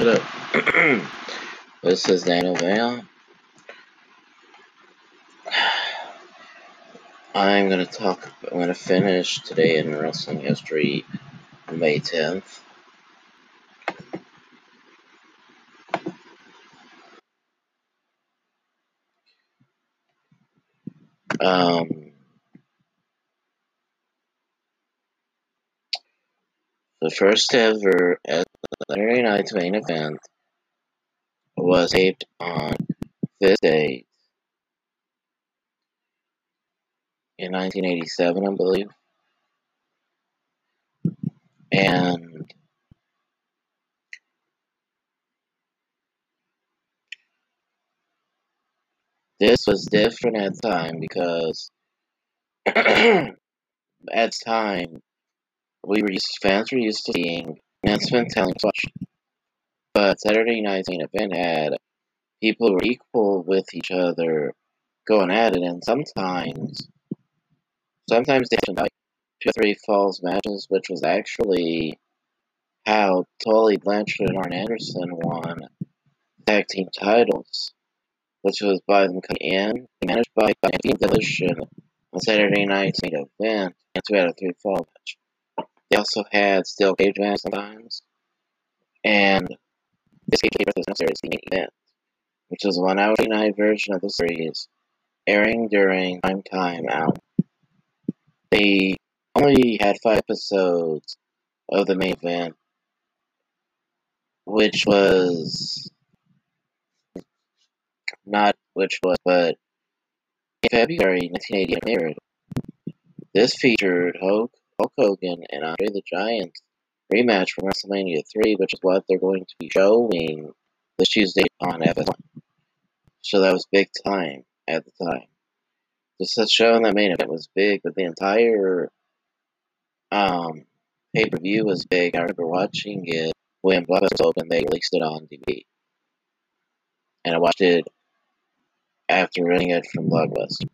Hello, this is Daniel Vale. I'm gonna talk. I'm gonna finish today in wrestling history, May 10th. Um, the first ever Saturday Night's main event was taped on this date in 1987, I believe, and this was different at the time because at the time we were used, fans were used to seeing announcement telling such, but Saturday Night's main event had people were equal with each other going at it, and sometimes, sometimes they had like two or three falls matches, which was actually how Tully Blanchard and Arn Anderson won tag team titles, which was by them coming in, managed by Team Demolition on Saturday night's main event, and two out of three fall match. They also had steel cage matches sometimes, and this cage was necessary as the main event which was a one-hour night version of the series, airing during prime time out. They only had five episodes of the main event, which was not which was, but in February 1980 aired. This featured Hulk, Hulk Hogan and Andre the Giant rematch from WrestleMania 3, which is what they're going to be showing this Tuesday on FS1. So that was big time at the time. Just showing that main event was big, but the entire um, pay per view was big. I remember watching it when Blockbuster opened. They released it on DVD, and I watched it after renting it from Blockbuster.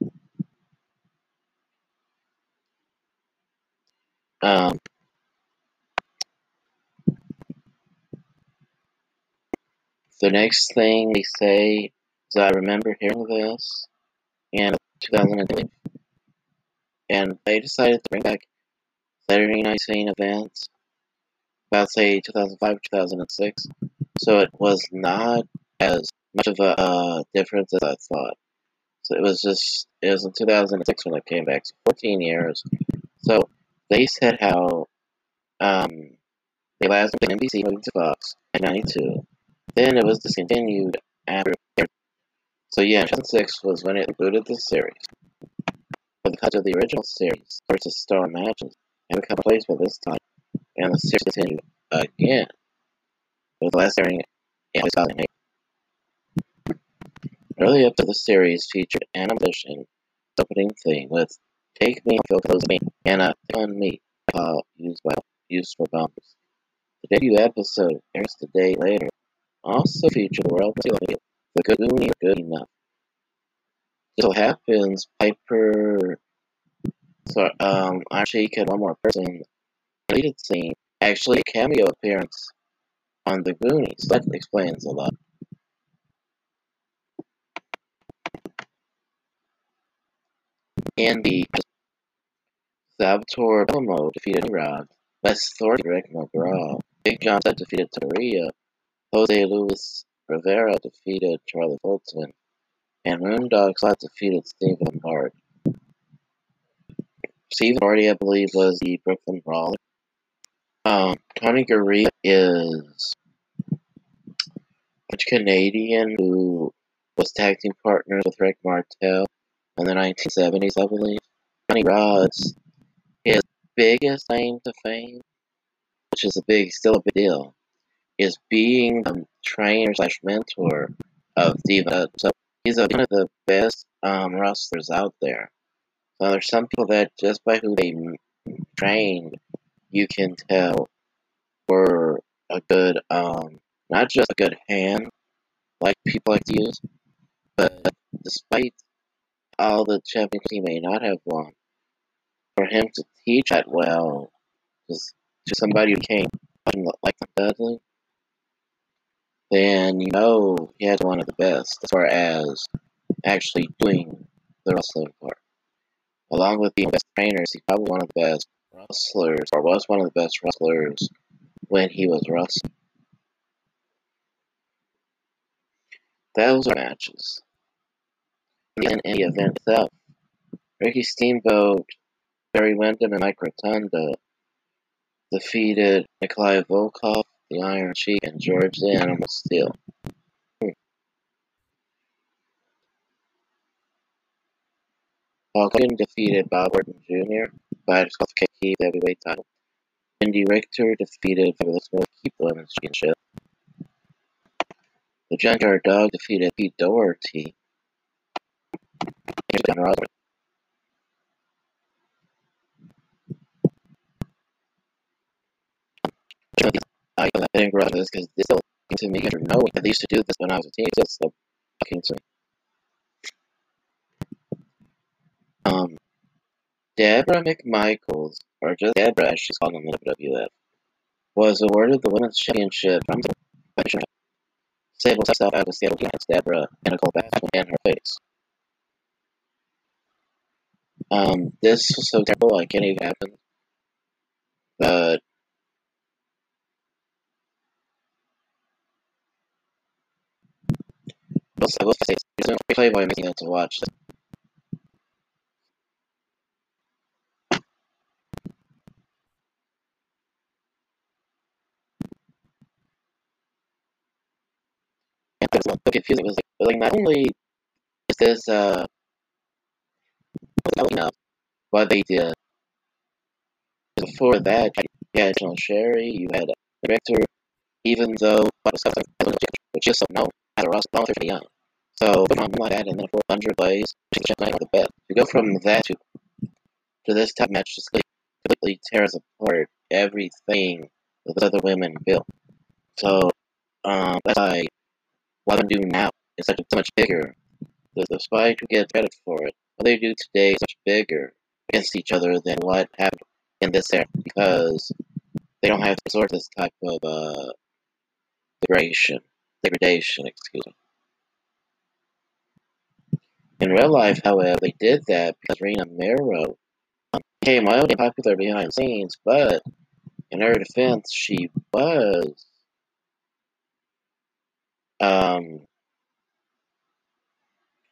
Um, the next thing they say is I remember hearing this in 2008, and they decided to bring back Saturday Night Main events about say 2005 2006. So it was not as much of a uh, difference as I thought. So it was just it was in 2006 when it came back, so 14 years. So they said how um, they lasted from NBC moving to Fox in '92. Then it was discontinued after. So yeah, 2006 was when it rebooted the series. But because of the original series versus star matches and become placed by this time, and the series continued again, with the last airing in 2008. Early up to the series featured animation opening theme with Take Me, Feel Close Me, and a On Me, uh, used, by, used for bumpers. The debut episode airs the day later also featured World Video, The Good Goonie Good Enough. So happens Piper so um actually had one more person deleted scene actually a cameo appearance on the Goonies. That explains a lot. In the Salvatore Bellomo defeated Rod. Les Thornton Rick McGraw. Big John Studd defeated Torria. Jose Luis Rivera defeated Charlie Fulton. And Moondog Spot defeated Stephen Hart. Stephen Hardy, I believe, was the Brooklyn Brawler. Um, Tony Garea is a Canadian who was tag team partners with Rick Martel in the 1970s, I believe. Johnny Rodz, his biggest claim to fame, which is a big, still a big deal, is being the trainer slash mentor of Diva. So he's a, one of the best um, wrestlers out there. So there's some people that just by who they trained, you can tell were a good, um, not just a good hand, like people like to use, but despite all the champions he may not have won, for him to teach that well, to somebody who came like Dudley, then you know he had one of the best as far as actually doing the wrestling part. Along with being the best trainers, he's probably one of the best wrestlers, or was one of the best wrestlers when he was wrestling. Those are matches. In the event itself, Ricky Steamboat, Barry Windham, and Mike Rotunda defeated Nikolai Volkov, the Iron Sheik, and George the Animal Steele. Hmm. Hogan defeated Bob Orton Jr. by disqualification heavyweight title. Wendi Richter defeated Fabulous Moolah keep the women's championship. The Junkyard Dog defeated Pete Doherty. I didn't grow realize this because this still to me after knowing I used to do this when I was a teen. It's still fucking to me. Um, Deborah McMichaels, or just Deborah as she's called in the WWF, was awarded the women's championship from the Sable herself out of Seattle against Deborah and a cold bath in her face. Um, this was so terrible, I can't even happen. But I will say, it's Playboy amazing to watch. It was so confusing. It was like, like not only is this uh, telling us what they did before that, you had John Sherry, you had the director, even though what was but just so known as a Ross Ballmer young. So from like that, and then 400 plays, just night on the bed. To go from that to to this type match, just completely tears apart everything that the other women built. So um, that's why what I'm doing now is such so much bigger. Spike who get credit for it. What they do today is much bigger against each other than what happened in this era because they don't have to resort to this type of uh, degradation. Degradation, excuse me. In real life, however, they did that because Rena Mero um, became wildly popular behind the scenes, but in her defense, she was um,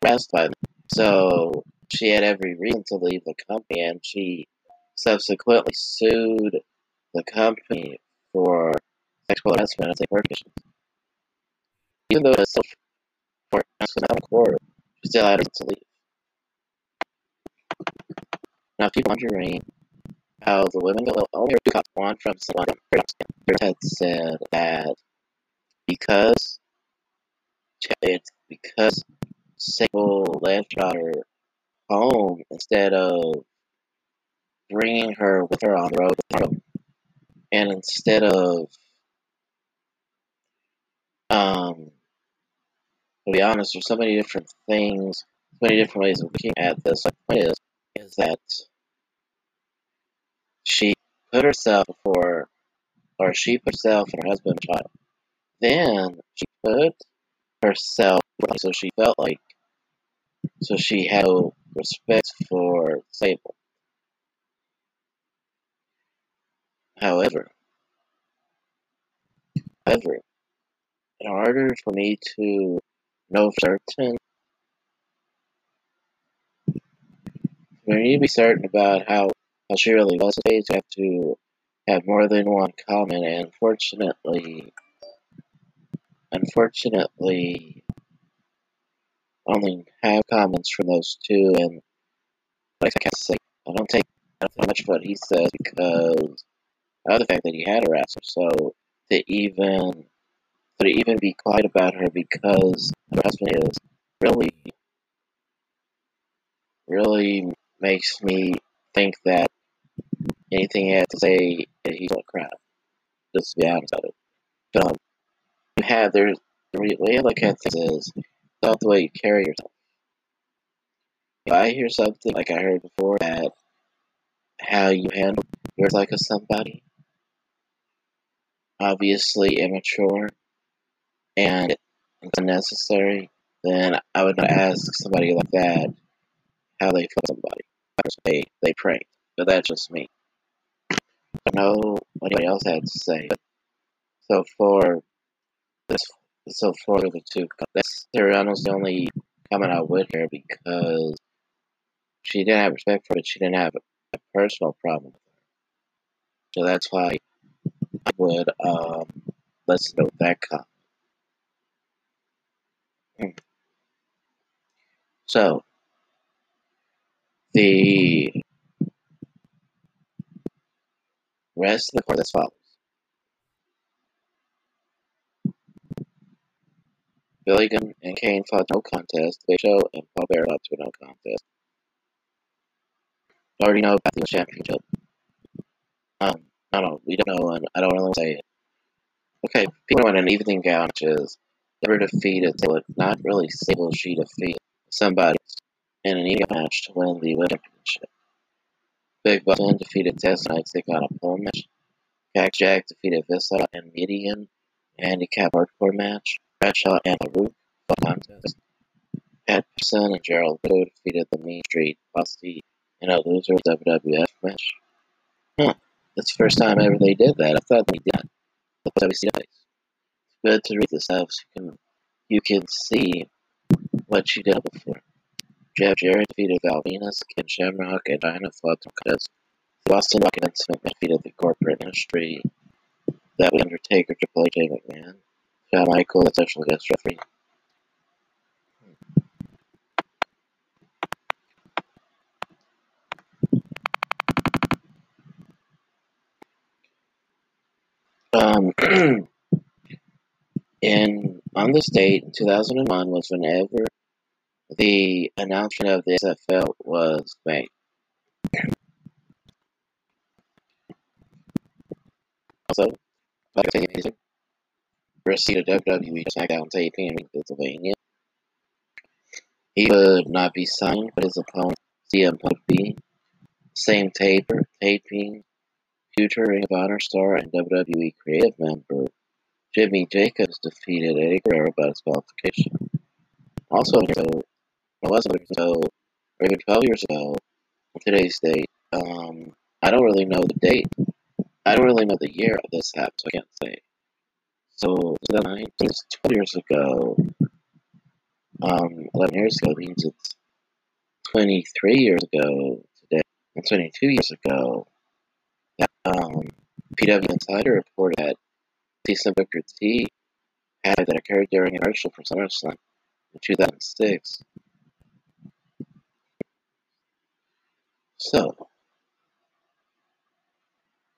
by them. So she had every reason to leave the company, and she subsequently sued the company for sexual harassment and sexual Even though it was for of court, she still had to leave. Now, people wondering how the women will only got one from someone had said that because it's because Left her home instead of bringing her with her on the road, and instead of um, to be honest, there's so many different things, so many different ways of looking at this. The point is, is that she put herself before, or she put herself and her husband and child. Then she put herself, so she felt like, so she had respect for Sable. However, however, in order for me to know for certain, we need to be certain about how, how she really was. You have to have more than one comment, and unfortunately, unfortunately, only have comments from those two, and like I can't say, I don't take much of what he says because of the fact that he had harassed her. So to even to even be quiet about her because her husband is really really makes me think that anything he had to say he's all crap. Just to be honest about it. But um, you have there's the way I look at things is not the way you carry yourself. If I hear something like I heard before that how you handle yours like a somebody obviously immature and unnecessary, then I would not ask somebody like that how they feel somebody. They they pray, but that's just me. I don't know what anybody else had to say. So for this, so for the two, that's the only comment I would hear because she didn't have respect for it. She didn't have a personal problem. So that's why I would um, listen to that comment. So the rest of the court as follows. Billy Gunn and Kane fought no contest. Big Show and Paul Bearer up to no contest. I already know about the championship. Um, I don't know. We don't know, and I don't really want to say it. Okay, people went an evening gown, which is never defeated, so not really stable she defeated somebody in an evening match to win the championship. Big Button defeated Test Knights. They got a pole match. Jack Jack defeated Visa and Midian. Handicap hardcore match. Bradshaw and LaRue for contest. Pat Patterson and Gerald Widow defeated the Main Street Posse in a loser WWF match. Huh. That's the first time ever they did that. I thought they did. The WC days. It's good to read this stuff so you can you can see what you did before. Jeff Jarrett defeated Val Venis, Ken Shamrock, and Diana contest. Boston Rock and Smith defeated the corporate industry. That Undertaker, Triple H, McMahon. Shawn Michael, the sexual guest referee. Um, in on this date, 2001 was whenever the announcement of the SFL was made. Also, like I receipt of WWE SmackDown taping in Pennsylvania. He would not be signed, but his opponent, CM Punk, be. Same taper, taping, future Ring of Honor star and WWE creative member Jimmy Jacobs defeated Eddie Guerrero by disqualification. Also, so, it so, or even 12 years ago, today's date, um, I don't really know the date. I don't really know the year of this happened, so I can't say. So, 2009, 12 years ago, um, 11 years ago means it's 23 years ago today, and 22 years ago, that, um, PW Insider reported that Decent Booker T had that occurred during an commercial for SummerSlam in 2006. So,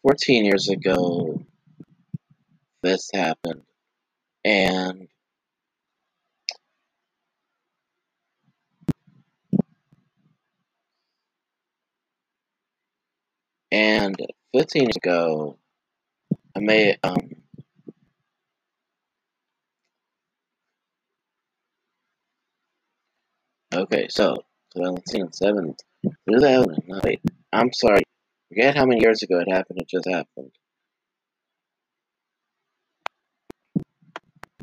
14 years ago, this happened, and and 15 years ago, I made um okay, so 2007, 2009. I'm sorry, forget how many years ago it happened. It just happened.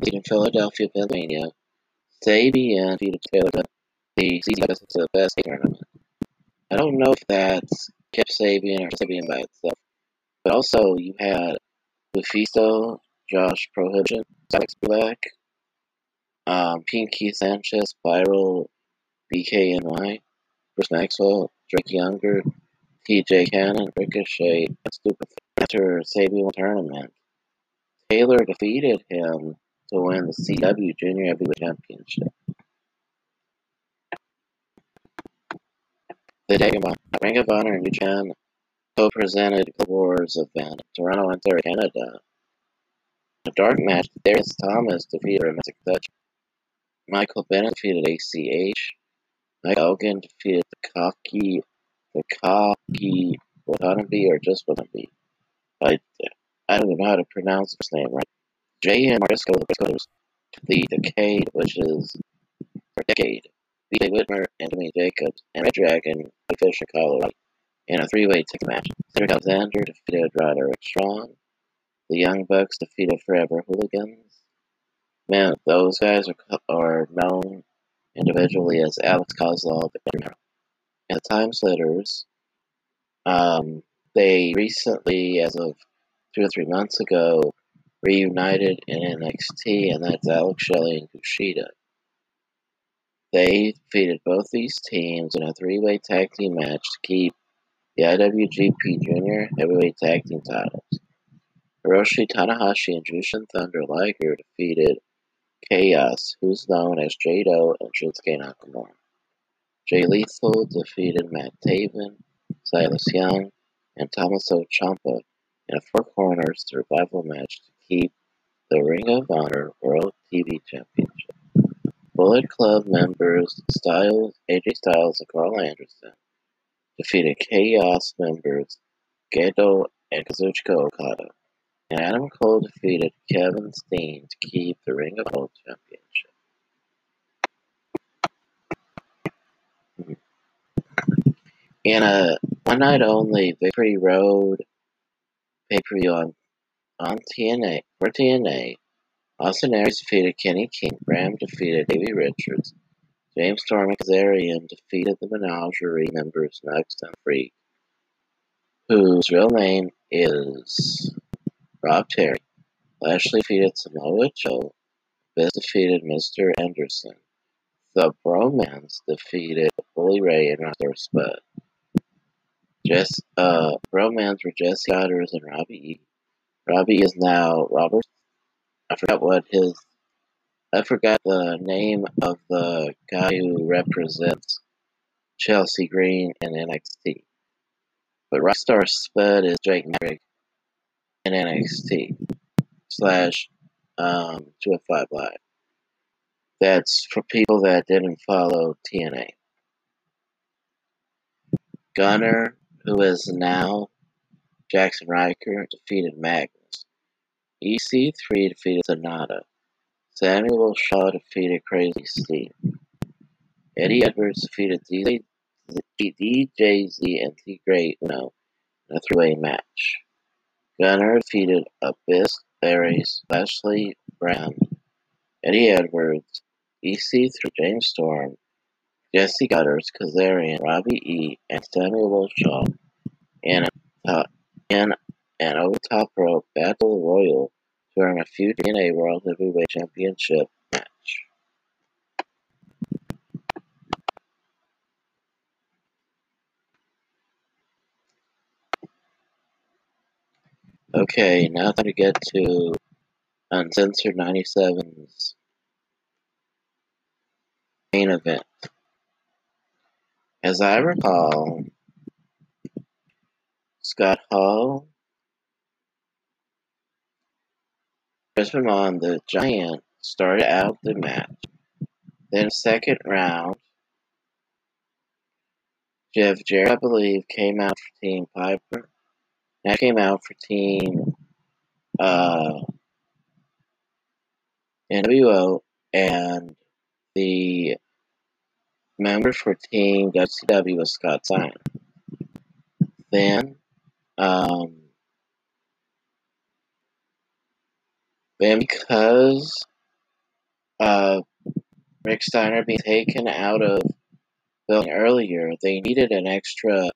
In Philadelphia, Pennsylvania, Sabian defeated Taylor the CBS the best tournament. I don't know if that's kept Sabian or Sabian by itself, but also you had Lufisto, Josh Prohibition, Alex Black, um, Pinky Sanchez, Viral, BKNY, Bruce Maxwell, Drake Younger, TJ Cannon, Ricochet, and Stupid after Sabian tournament. Taylor defeated him to win the CW Junior Heavyweight Championship. The Honor, Ring of Honor New Japan co-presented the Wars event in Toronto, Ontario, Canada. In a dark match, Darius Thomas defeated Romantic Touch. Michael Bennett defeated ACH. Mike Elgin defeated the cocky, the cocky Watanabe or just Watanabe. I, I don't even know how to pronounce his name right. Jay and Marisco, the Briscoes, the Decade, which is for Decade. BJ Whitmer and Jimmy Jacobs and Red Dragon defeated Chicago in a three-way ticket match. Cedric Alexander defeated Roderick Strong. The Young Bucks defeated Forever Hooligans. Man, those guys are, are known individually as Alex Koslov and the Time Splitters. Um, they recently, as of two or three months ago, reunited in NXT, and that's Alex Shelley and Kushida. They defeated both these teams in a three-way tag team match to keep the IWGP Junior Heavyweight Tag Team titles. Hiroshi Tanahashi and Jushin Thunder Liger defeated Chaos, who's known as Jado and Shinsuke Nakamura. Jay Lethal defeated Matt Taven, Silas Young, and Tommaso Ciampa in a Four Corners survival match to keep the Ring of Honor World TV Championship. Bullet Club members Styles, AJ Styles and Karl Anderson defeated Chaos members Gedo and Kazuchika Okada. And Adam Cole defeated Kevin Steen to keep the Ring of Honor Championship. In a one night only Victory Road pay per view on, on TNA for TNA, Austin Aries defeated Kenny King, Bram defeated Davey Richards, James Storm and Kazarian defeated the Menagerie members Next and Freak, whose real name is Rob Terry. Lashley defeated Samoa Joe. Biz defeated Mr. Anderson. The Bromans defeated Bully Ray and Arthur Spud. Jess, uh, Bromans were Jesse Godderz and Robbie E. Robbie is now Robert. I forgot what his. I forgot the name of the guy who represents Chelsea Green in NXT. But Rockstar Spud is Jake Maverick in NXT slash um, 205 Live. That's for people that didn't follow TNA. Gunner, who is now Jackson Ryker, defeated Magnus. EC3 defeated Sonata. Samuel Shaw defeated Crazy Steve. Eddie Edwards defeated DJ, DJZ and Tigre Uno in a three way match. Gunner defeated Abyss, Aries, Lashley Brown, Eddie Edwards, EC3, James Storm, Jesse Godderz, Kazarian, Robbie E, and Samuel Shaw in, a, in an over top rope battle royal to earn a future TNA World Heavyweight Championship match. Okay, now time to get to Uncensored 97's main event. As I recall, Scott Hall, On the Giant started out the match. Then second round, Jeff Jarrett, I believe, came out for Team Piper. That came out for Team uh, NWO, and the member for Team WCW was Scott Steiner. Then, um, then because of Rick Steiner being taken out of building earlier, they needed an extra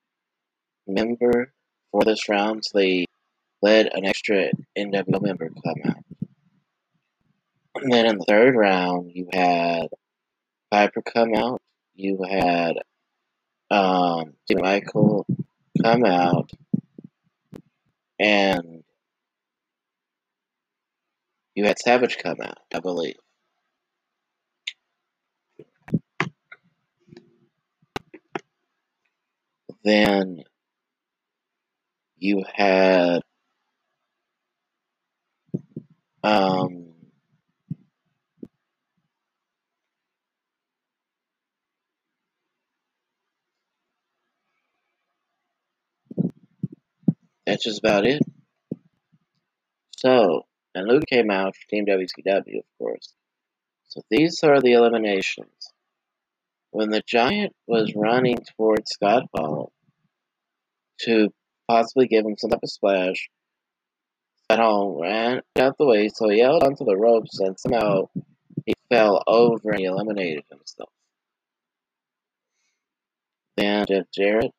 member for this round, so they let an extra NWO member come out. And then in the third round, you had Piper come out, you had um, Michael come out, and you had Savage come out, I believe. Then you had um, that's just about it. So, and Luke came out for Team WCW, of course. So these are the eliminations. When the Giant was running towards Scott Hall to possibly give him some type of splash, Scott Hall ran out the way, so he held onto the ropes and somehow he fell over and he eliminated himself. Then Jeff Jarrett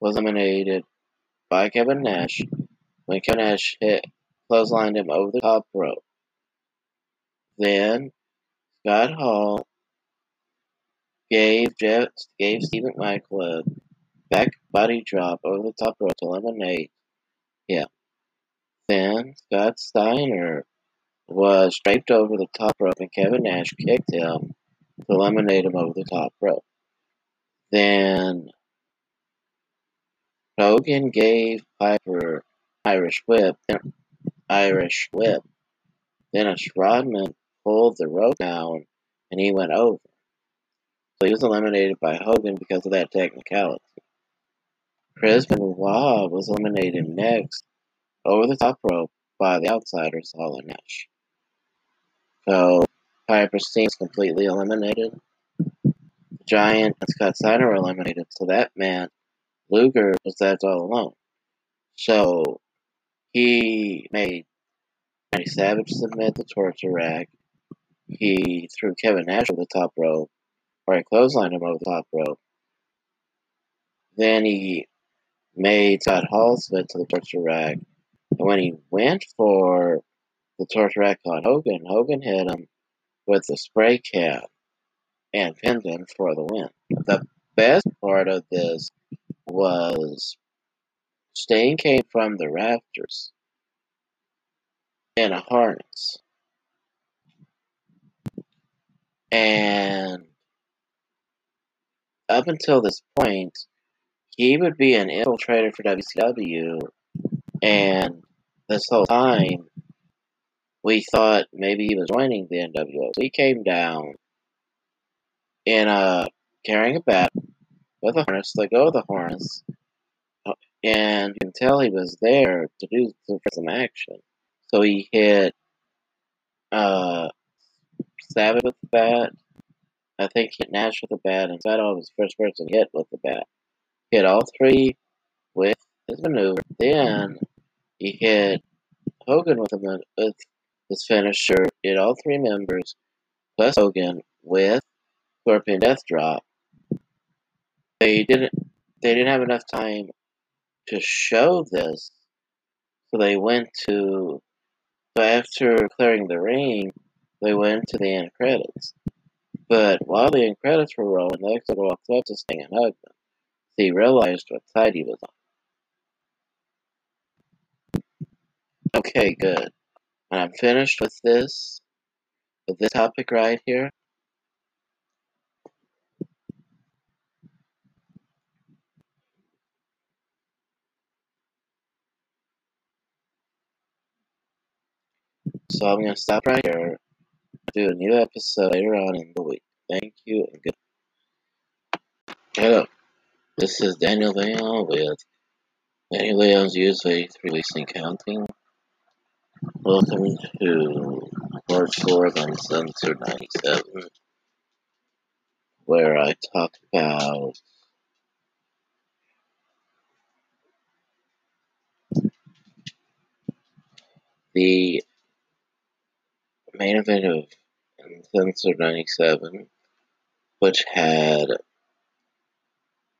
was eliminated by Kevin Nash when Kevin Nash hit clotheslined him over the top rope. Then Scott Hall gave Jeff, gave Steve McMichael a back body drop over the top rope to eliminate him. Then Scott Steiner was draped over the top rope and Kevin Nash kicked him to eliminate him over the top rope. Then Hogan gave Piper Irish whip, Irish whip. Dennis Rodman pulled the rope down and he went over. So he was eliminated by Hogan because of that technicality. Chris Benoit was eliminated next over the top rope by the outsiders, Hall and Nash. So Piper's team is completely eliminated. The Giant and Scott Steiner were eliminated, so that man, Luger, was left all alone. So he made Randy Savage submit the torture rack. He threw Kevin Nash over the top rope, or he clotheslined him over the top rope. Then he made Todd Hall submit to the torture rack. And when he went for the torture rack on Hogan, Hogan hit him with the spray can and pinned him for the win. The best part of this was Sting came from the rafters in a harness. And up until this point, he would be an infiltrator for WCW, and this whole time, we thought maybe he was joining the NWO. So he came down in a carrying a bat with a harness, let go of the harness, and you can tell he was there to do for some action. So he hit uh, Savage with the bat. I think hit Nash with the bat, and Sato was the first person hit with the bat. Hit all three with his maneuver. Then he hit Hogan with, a, with his finisher. Hit all three members plus Hogan with Scorpion Death Drop. They didn't. They didn't have enough time to show this, so they went to so after clearing the ring, they went to the end credits. But while the end credits were rolling, Dexter walked up to Sting and hugged him. He realized what side he was on. Okay, good. And I'm finished with this, with this topic right here. So I'm going to stop right here. Do a new episode later on in the week. Thank you and good. Hello. This is Daniel Leon with Daniel Leon's USA Releasing Counting. Welcome to part 4 of Uncensored 97, where I talk about the main event of Uncensored 97, which had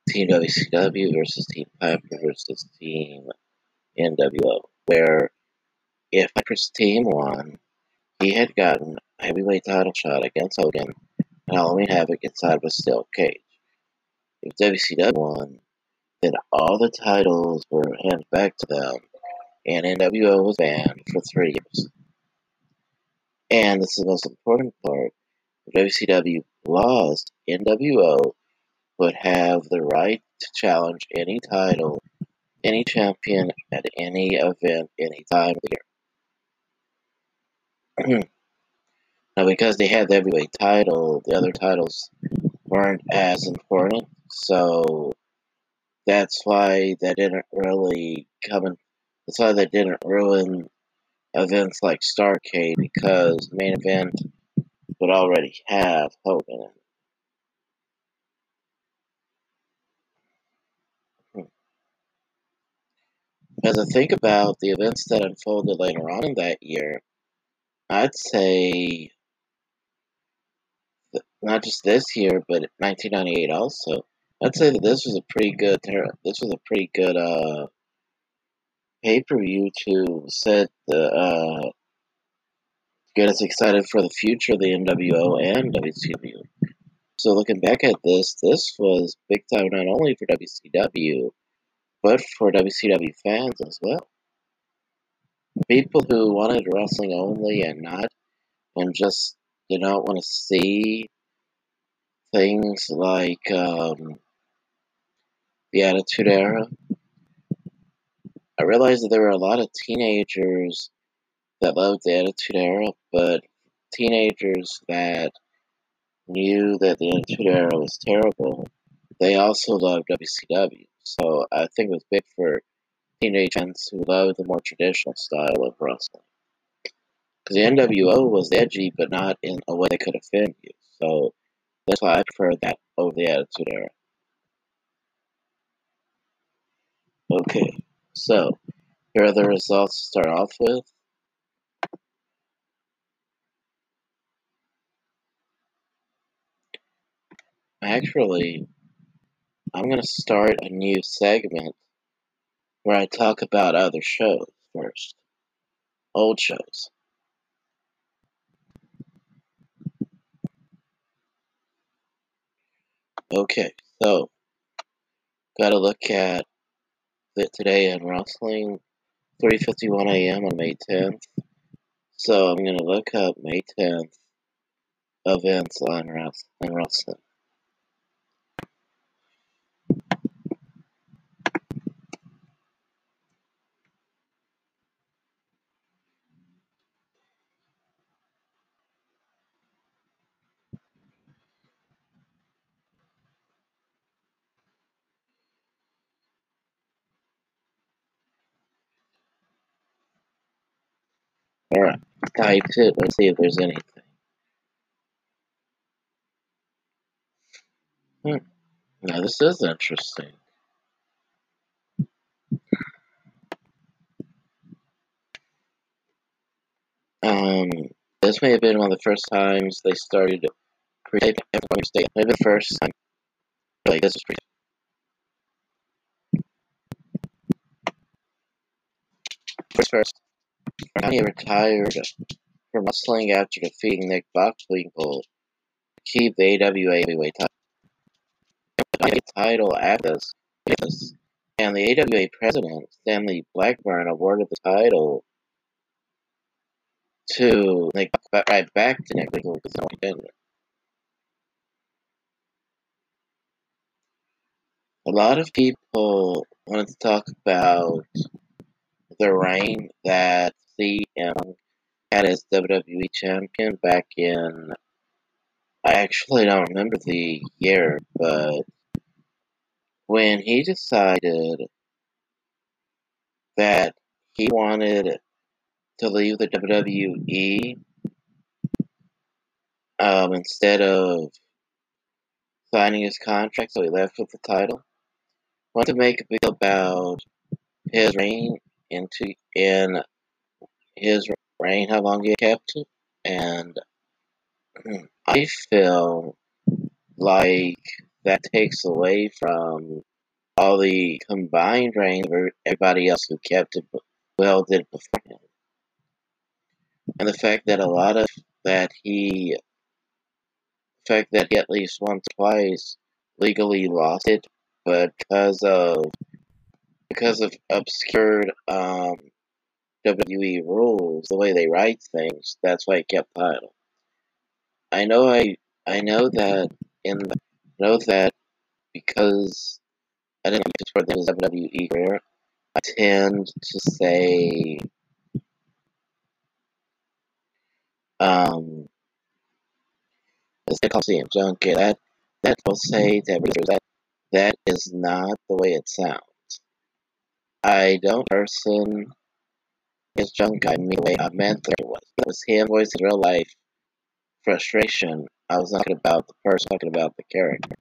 Team WCW versus Team Piper versus Team NWO, where if Piper's team won, he had gotten a heavyweight title shot against Hogan and Halloween Havoc inside of a steel cage. If WCW won, then all the titles were handed back to them, and NWO was banned for three years. And this is the most important part. WCW lost, NWO would have the right to challenge any title, any champion at any event, any time of the year. now, because they had the heavyweight title, the other titles weren't as important, so that's why that didn't really come in. That's why that didn't ruin events like Starcade because main event would already have Hogan. as I think about the events that unfolded later on in that year, I'd say not just this year, but 1998 also. I'd say that this was a pretty good. This was a pretty good uh, pay per view to set the uh, get us excited for the future of the NWO and WCW. So looking back at this, this was big time not only for WCW, but for WCW fans as well. People who wanted wrestling only and not, and just did not want to see things like um, the Attitude Era. I realized that there were a lot of teenagers that loved the Attitude Era, but teenagers that knew that the Attitude Era was terrible, they also loved WCW. So I think it was big for teenage fans who loved the more traditional style of wrestling. Because the NWO was edgy, but not in a way that could offend you. So that's why I prefer that over the Attitude Era. Okay, so here are the results to start off with. Actually, I'm going to start a new segment where I talk about other shows first. Old shows. Okay, so gotta look at the today in wrestling, 3:51 a.m. on May 10th. So I'm gonna look up May 10th events on wrestling. Alright, typed it. Let's see if there's anything. Hmm. Now this is interesting. Um, this may have been one of the first times they started pre-taping every state. Maybe the first time. Like this is pre First, first, Ronnie retired uh, from wrestling after defeating Nick Bockwinkel to keep the AWA heavyweight title. title after this, and the AWA president, Stanley Blackburn, awarded the title to Nick right back to Nick Bockwinkel. Because no contender. A lot of people wanted to talk about the reign that CM had as WWE champion back in. I actually don't remember the year, but when he decided that he wanted to leave the WWE um, instead of signing his contract, so he left with the title. Want to make a big about his reign into in his reign, how long he kept it, and I feel like that takes away from all the combined reigns of everybody else who kept it well did before him. And the fact that a lot of that he the fact that he at least once twice legally lost it because of because of obscured um, WWE rules, the way they write things, that's why it kept title. I know I I know that in the, know that because I didn't get to support his WWE career, I tend to say um as they call CM Junket, that that will say everybody that that is not the way it sounds. I don't person his junk I mean the way I meant that it was. That was him voicing real life frustration. I was talking about the person, talking about the character.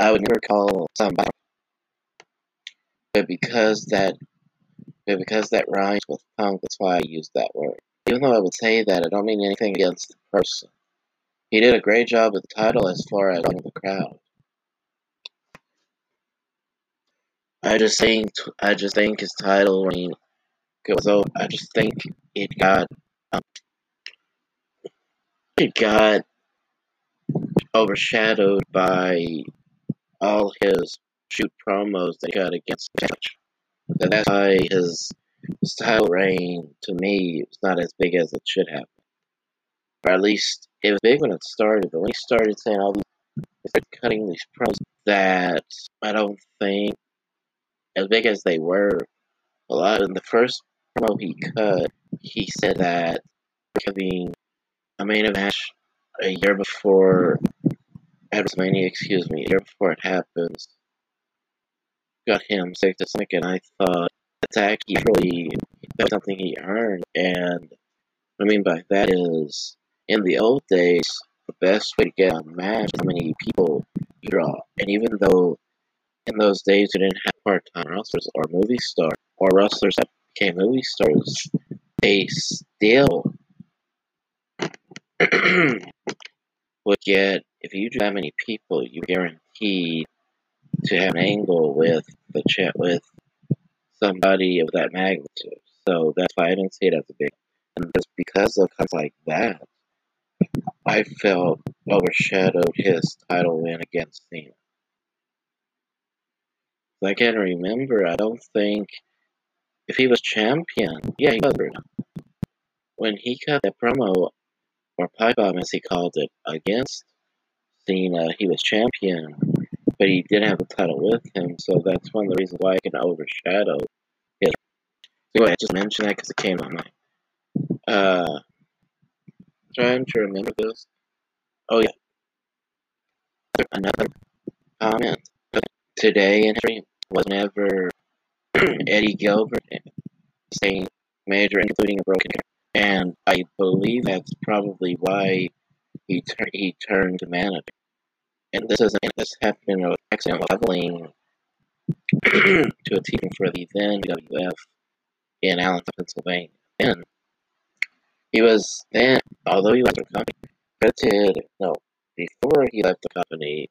I would never call somebody but because that but because that rhymes with punk, that's why I use that word. Even though I would say that, I don't mean anything against the person. He did a great job with the title as far as the crowd. I just think I just think his title reign goes over, I just think it got um, it got overshadowed by all his shoot promos that he got against match. And that's why his style reign to me was not as big as it should have. been. Or at least it was big when it started, but when he started saying all these cutting these promos that I don't think as big as they were, a lot in the first promo he cut, he said that having a main match a year before at WrestleMania, excuse me, a year before it happens, got him sick to stomach, and I thought that's actually really that's something he earned. And what I mean by that is, in the old days, the best way to get a match how many people you draw. And even though in those days you didn't have part-time wrestlers or movie stars or wrestlers that became movie stars, they still would get if you do that many people, you guaranteed to have an angle with the chat with somebody of that magnitude. So that's why I didn't see it as a big. And just because of things like that, I felt overshadowed his title win against Cena. I can remember, I don't think if he was champion, yeah, he was. When he cut that promo, or pipe bomb as he called it, against Cena, he was champion, but he didn't have the title with him, so that's one of the reasons why it can overshadow his. Anyway, I just mentioned that because it came on my. Uh, trying to remember this. Oh yeah, another comment today in history was never Eddie Gilbert saying major, including a broken and I believe that's probably why he tur- he turned to manager. And this is this happened in an accident leveling to a team for the then WWF in Allentown, Pennsylvania. And he was then, although he was the company, credited no before he left the company,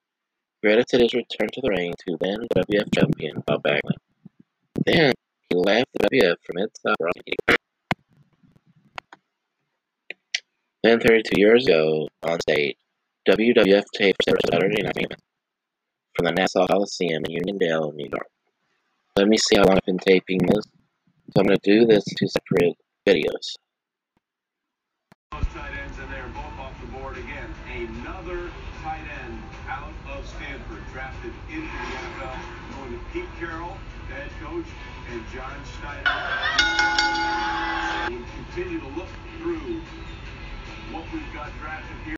credited his return to the ring to then WWF champion Bob Backlund. Then he left the WWF for Mid-South Wrestling Then, 32 years ago, on stage, WWF taped Saturday Night from the Nassau Coliseum in Uniondale, New York. Let me see how long I've been taping this. So I'm going to do this two separate videos. John Schneider. We'll continue to look through what we've got drafted here.